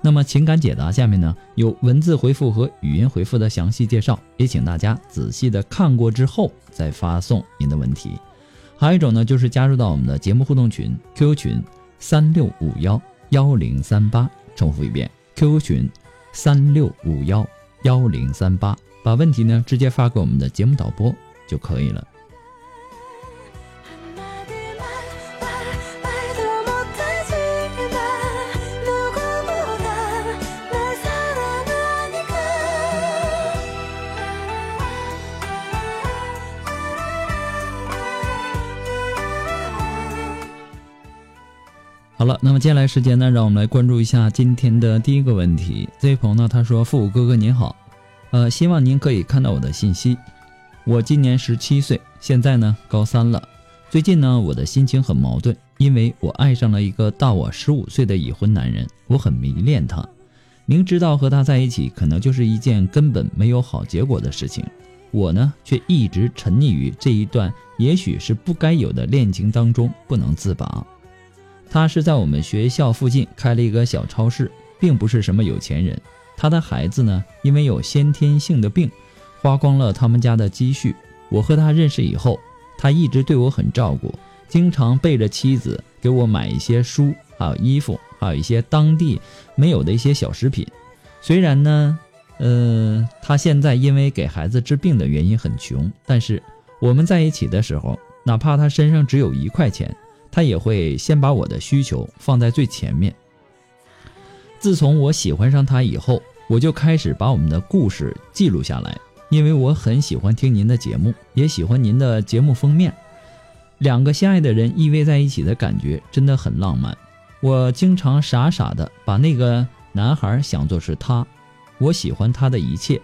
那么情感解答下面呢有文字回复和语音回复的详细介绍，也请大家仔细的看过之后再发送您的问题。还有一种呢就是加入到我们的节目互动群 QQ 群三六五幺幺零三八，重复一遍 QQ 群三六五幺幺零三八，把问题呢直接发给我们的节目导播就可以了。好了，那么接下来时间呢，让我们来关注一下今天的第一个问题。这位朋友呢，他说：“复古哥哥您好，呃，希望您可以看到我的信息。我今年十七岁，现在呢高三了。最近呢，我的心情很矛盾，因为我爱上了一个大我十五岁的已婚男人，我很迷恋他，明知道和他在一起可能就是一件根本没有好结果的事情，我呢却一直沉溺于这一段也许是不该有的恋情当中，不能自拔。”他是在我们学校附近开了一个小超市，并不是什么有钱人。他的孩子呢，因为有先天性的病，花光了他们家的积蓄。我和他认识以后，他一直对我很照顾，经常背着妻子给我买一些书，还有衣服，还有一些当地没有的一些小食品。虽然呢，呃，他现在因为给孩子治病的原因很穷，但是我们在一起的时候，哪怕他身上只有一块钱。他也会先把我的需求放在最前面。自从我喜欢上他以后，我就开始把我们的故事记录下来，因为我很喜欢听您的节目，也喜欢您的节目封面。两个相爱的人依偎在一起的感觉真的很浪漫。我经常傻傻的把那个男孩想作是他，我喜欢他的一切，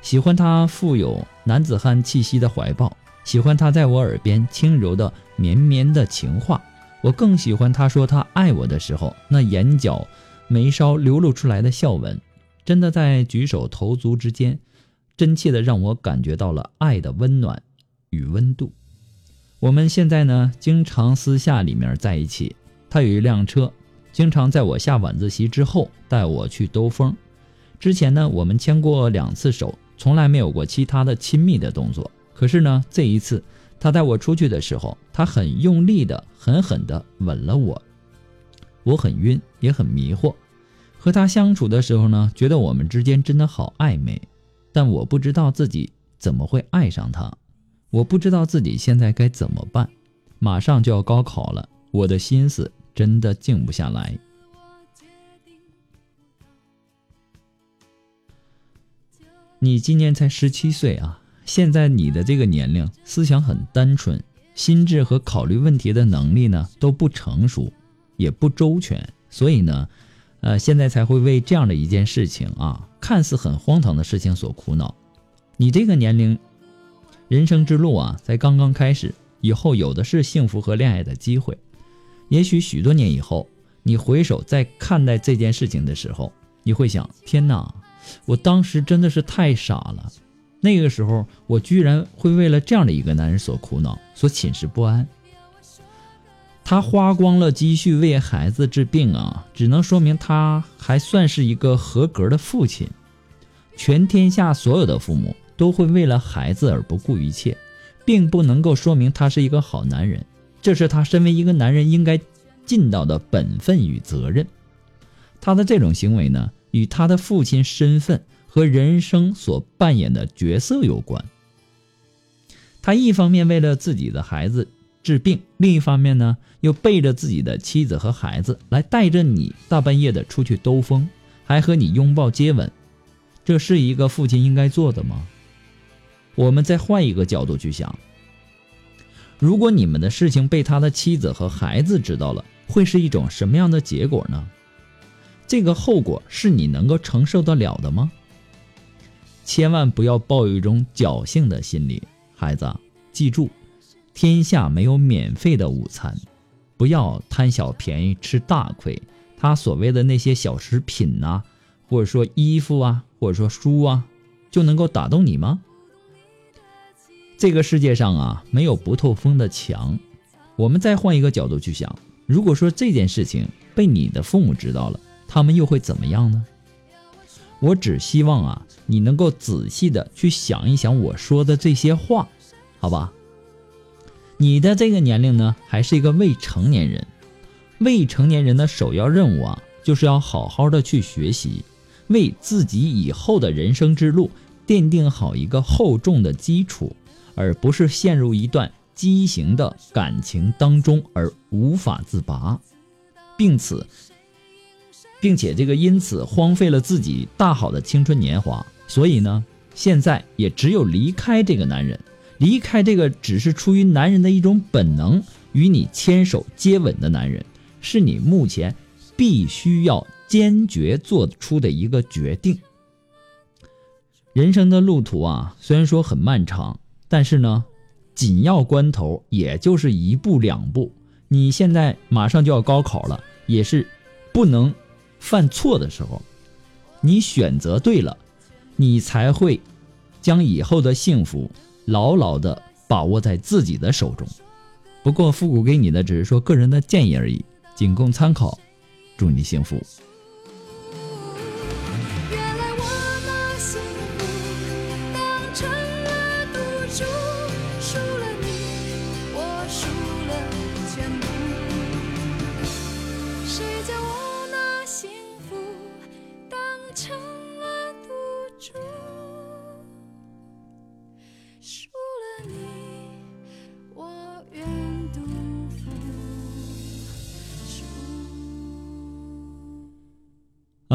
喜欢他富有男子汉气息的怀抱。喜欢他在我耳边轻柔的绵绵的情话，我更喜欢他说他爱我的时候，那眼角眉梢流露出来的笑纹，真的在举手投足之间，真切的让我感觉到了爱的温暖与温度。我们现在呢，经常私下里面在一起。他有一辆车，经常在我下晚自习之后带我去兜风。之前呢，我们牵过两次手，从来没有过其他的亲密的动作。可是呢，这一次他带我出去的时候，他很用力的、狠狠的吻了我。我很晕，也很迷惑。和他相处的时候呢，觉得我们之间真的好暧昧，但我不知道自己怎么会爱上他。我不知道自己现在该怎么办。马上就要高考了，我的心思真的静不下来。你今年才十七岁啊！现在你的这个年龄，思想很单纯，心智和考虑问题的能力呢都不成熟，也不周全，所以呢，呃，现在才会为这样的一件事情啊，看似很荒唐的事情所苦恼。你这个年龄，人生之路啊，才刚刚开始，以后有的是幸福和恋爱的机会。也许许多年以后，你回首再看待这件事情的时候，你会想：天哪，我当时真的是太傻了。那个时候，我居然会为了这样的一个男人所苦恼，所寝食不安。他花光了积蓄为孩子治病啊，只能说明他还算是一个合格的父亲。全天下所有的父母都会为了孩子而不顾一切，并不能够说明他是一个好男人。这是他身为一个男人应该尽到的本分与责任。他的这种行为呢？与他的父亲身份和人生所扮演的角色有关。他一方面为了自己的孩子治病，另一方面呢，又背着自己的妻子和孩子来带着你大半夜的出去兜风，还和你拥抱接吻，这是一个父亲应该做的吗？我们再换一个角度去想，如果你们的事情被他的妻子和孩子知道了，会是一种什么样的结果呢？这个后果是你能够承受得了的吗？千万不要抱有一种侥幸的心理。孩子，记住，天下没有免费的午餐，不要贪小便宜吃大亏。他所谓的那些小食品呐，或者说衣服啊，或者说书啊，就能够打动你吗？这个世界上啊，没有不透风的墙。我们再换一个角度去想，如果说这件事情被你的父母知道了，他们又会怎么样呢？我只希望啊，你能够仔细的去想一想我说的这些话，好吧？你的这个年龄呢，还是一个未成年人。未成年人的首要任务啊，就是要好好的去学习，为自己以后的人生之路奠定好一个厚重的基础，而不是陷入一段畸形的感情当中而无法自拔，并此。并且这个因此荒废了自己大好的青春年华，所以呢，现在也只有离开这个男人，离开这个只是出于男人的一种本能与你牵手接吻的男人，是你目前必须要坚决做出的一个决定。人生的路途啊，虽然说很漫长，但是呢，紧要关头也就是一步两步。你现在马上就要高考了，也是不能。犯错的时候，你选择对了，你才会将以后的幸福牢牢的把握在自己的手中。不过复古给你的只是说个人的建议而已，仅供参考。祝你幸福。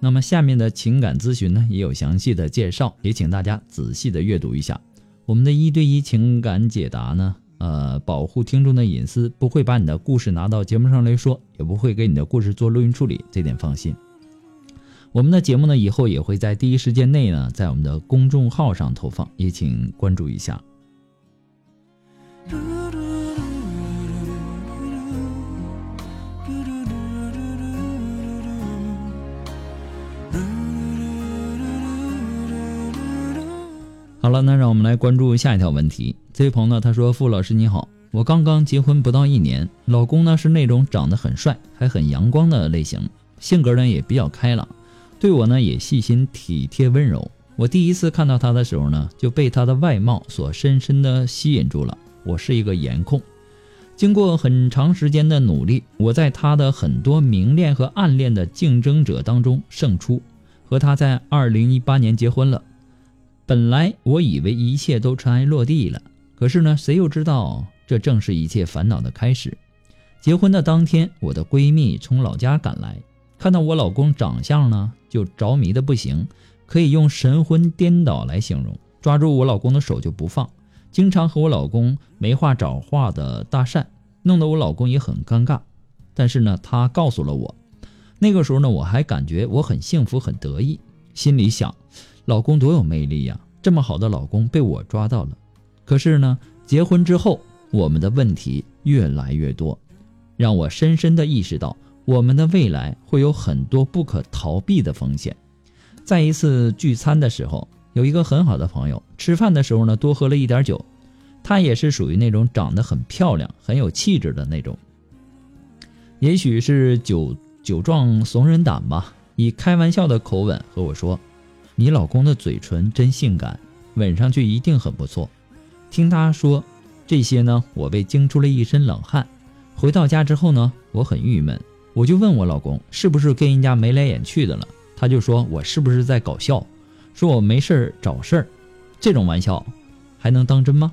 那么下面的情感咨询呢，也有详细的介绍，也请大家仔细的阅读一下。我们的一对一情感解答呢，呃，保护听众的隐私，不会把你的故事拿到节目上来说，也不会给你的故事做录音处理，这点放心。我们的节目呢，以后也会在第一时间内呢，在我们的公众号上投放，也请关注一下。好了，那让我们来关注下一条问题。这位朋友呢，他说：“傅老师你好，我刚刚结婚不到一年，老公呢是那种长得很帅还很阳光的类型，性格呢也比较开朗，对我呢也细心体贴温柔。我第一次看到他的时候呢，就被他的外貌所深深的吸引住了。我是一个颜控，经过很长时间的努力，我在他的很多明恋和暗恋的竞争者当中胜出，和他在二零一八年结婚了。”本来我以为一切都尘埃落地了，可是呢，谁又知道这正是一切烦恼的开始。结婚的当天，我的闺蜜从老家赶来，看到我老公长相呢，就着迷的不行，可以用神魂颠倒来形容，抓住我老公的手就不放，经常和我老公没话找话的搭讪，弄得我老公也很尴尬。但是呢，他告诉了我，那个时候呢，我还感觉我很幸福很得意，心里想。老公多有魅力呀！这么好的老公被我抓到了。可是呢，结婚之后，我们的问题越来越多，让我深深的意识到，我们的未来会有很多不可逃避的风险。在一次聚餐的时候，有一个很好的朋友，吃饭的时候呢多喝了一点酒。她也是属于那种长得很漂亮、很有气质的那种。也许是酒酒壮怂人胆吧，以开玩笑的口吻和我说：“你老公的嘴唇真性感，吻上去一定很不错。”听他说这些呢，我被惊出了一身冷汗。回到家之后呢，我很郁闷，我就问我老公是不是跟人家眉来眼去的了。他就说我是不是在搞笑，说我没事儿找事儿，这种玩笑还能当真吗？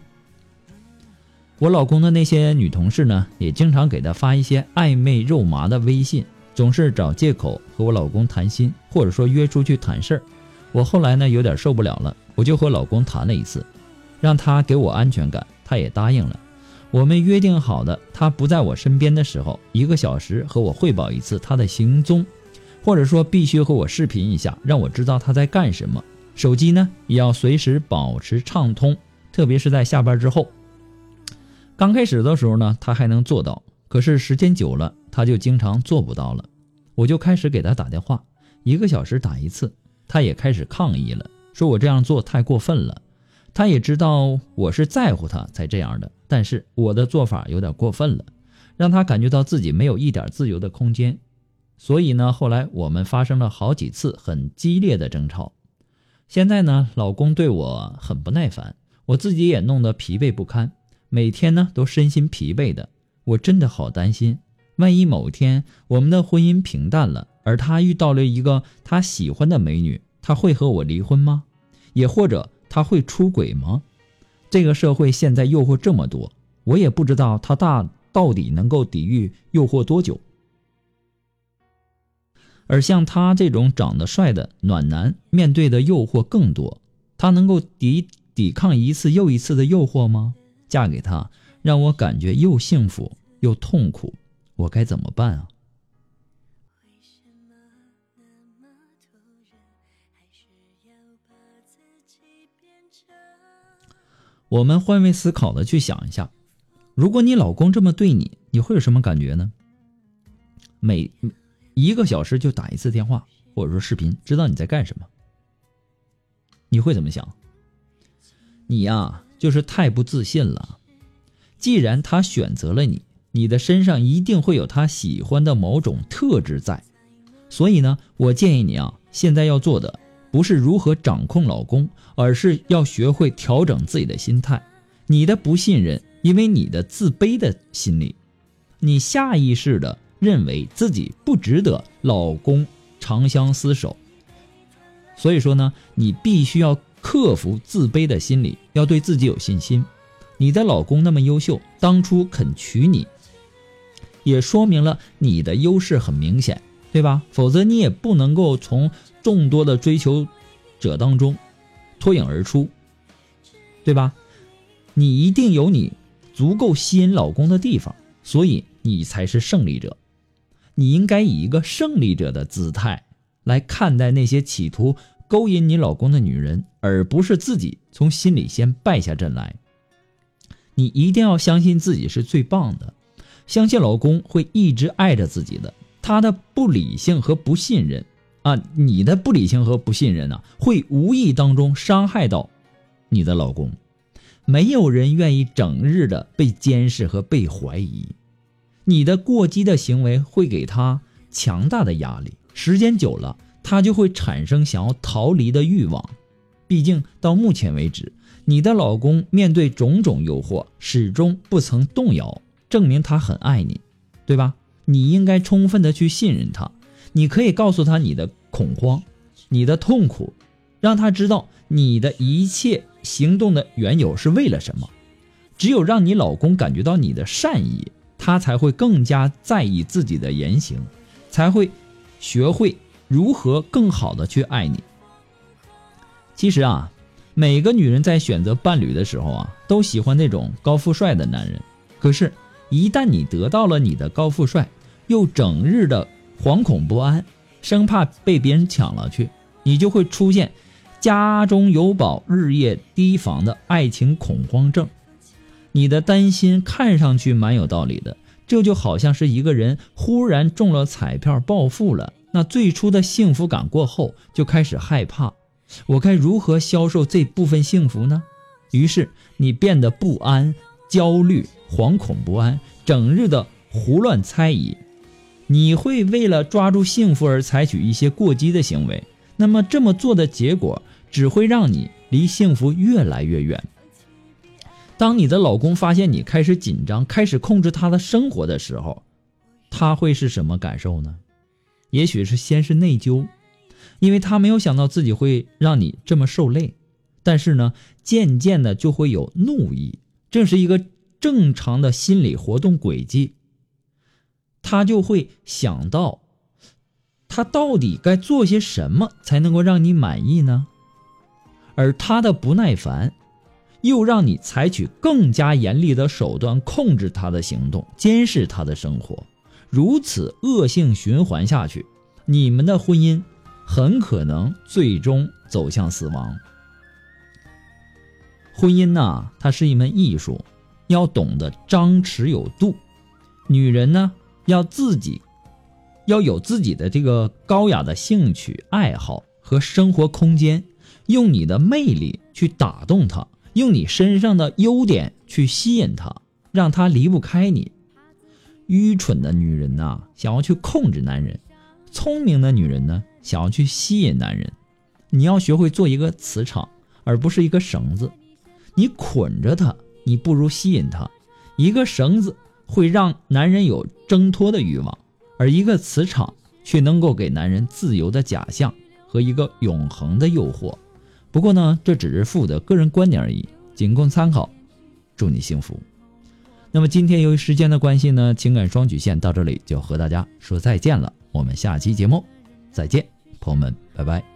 我老公的那些女同事呢，也经常给他发一些暧昧肉麻的微信，总是找借口和我老公谈心，或者说约出去谈事儿。我后来呢有点受不了了，我就和老公谈了一次，让他给我安全感，他也答应了。我们约定好的，他不在我身边的时候，一个小时和我汇报一次他的行踪，或者说必须和我视频一下，让我知道他在干什么。手机呢也要随时保持畅通，特别是在下班之后。刚开始的时候呢，他还能做到，可是时间久了，他就经常做不到了。我就开始给他打电话，一个小时打一次，他也开始抗议了，说我这样做太过分了。他也知道我是在乎他才这样的，但是我的做法有点过分了，让他感觉到自己没有一点自由的空间。所以呢，后来我们发生了好几次很激烈的争吵。现在呢，老公对我很不耐烦，我自己也弄得疲惫不堪。每天呢都身心疲惫的，我真的好担心，万一某天我们的婚姻平淡了，而他遇到了一个他喜欢的美女，他会和我离婚吗？也或者他会出轨吗？这个社会现在诱惑这么多，我也不知道他大到底能够抵御诱惑多久。而像他这种长得帅的暖男，面对的诱惑更多，他能够抵抵抗一次又一次的诱惑吗？嫁给他，让我感觉又幸福又痛苦，我该怎么办啊？我们换位思考的去想一下，如果你老公这么对你，你会有什么感觉呢？每一个小时就打一次电话，或者说视频，知道你在干什么，你会怎么想？你呀。就是太不自信了。既然他选择了你，你的身上一定会有他喜欢的某种特质在。所以呢，我建议你啊，现在要做的不是如何掌控老公，而是要学会调整自己的心态。你的不信任，因为你的自卑的心理，你下意识的认为自己不值得老公长相厮守。所以说呢，你必须要。克服自卑的心理，要对自己有信心。你的老公那么优秀，当初肯娶你，也说明了你的优势很明显，对吧？否则你也不能够从众多的追求者当中脱颖而出，对吧？你一定有你足够吸引老公的地方，所以你才是胜利者。你应该以一个胜利者的姿态来看待那些企图。勾引你老公的女人，而不是自己从心里先败下阵来。你一定要相信自己是最棒的，相信老公会一直爱着自己的。他的不理性和不信任啊，你的不理性和不信任呢，会无意当中伤害到你的老公。没有人愿意整日的被监视和被怀疑，你的过激的行为会给他强大的压力，时间久了。他就会产生想要逃离的欲望，毕竟到目前为止，你的老公面对种种诱惑始终不曾动摇，证明他很爱你，对吧？你应该充分的去信任他，你可以告诉他你的恐慌，你的痛苦，让他知道你的一切行动的缘由是为了什么。只有让你老公感觉到你的善意，他才会更加在意自己的言行，才会学会。如何更好的去爱你？其实啊，每个女人在选择伴侣的时候啊，都喜欢那种高富帅的男人。可是，一旦你得到了你的高富帅，又整日的惶恐不安，生怕被别人抢了去，你就会出现家中有宝日夜提防的爱情恐慌症。你的担心看上去蛮有道理的，这就好像是一个人忽然中了彩票暴富了。那最初的幸福感过后，就开始害怕，我该如何销售这部分幸福呢？于是你变得不安、焦虑、惶恐不安，整日的胡乱猜疑。你会为了抓住幸福而采取一些过激的行为，那么这么做的结果只会让你离幸福越来越远。当你的老公发现你开始紧张、开始控制他的生活的时候，他会是什么感受呢？也许是先是内疚，因为他没有想到自己会让你这么受累。但是呢，渐渐的就会有怒意，这是一个正常的心理活动轨迹。他就会想到，他到底该做些什么才能够让你满意呢？而他的不耐烦，又让你采取更加严厉的手段控制他的行动，监视他的生活。如此恶性循环下去，你们的婚姻很可能最终走向死亡。婚姻呐，它是一门艺术，要懂得张弛有度。女人呢？要自己要有自己的这个高雅的兴趣爱好和生活空间，用你的魅力去打动他，用你身上的优点去吸引他，让他离不开你。愚蠢的女人呐，想要去控制男人；聪明的女人呢，想要去吸引男人。你要学会做一个磁场，而不是一个绳子。你捆着他，你不如吸引他。一个绳子。会让男人有挣脱的欲望，而一个磁场却能够给男人自由的假象和一个永恒的诱惑。不过呢，这只是父的个人观点而已，仅供参考。祝你幸福。那么今天由于时间的关系呢，情感双曲线到这里就和大家说再见了。我们下期节目再见，朋友们，拜拜。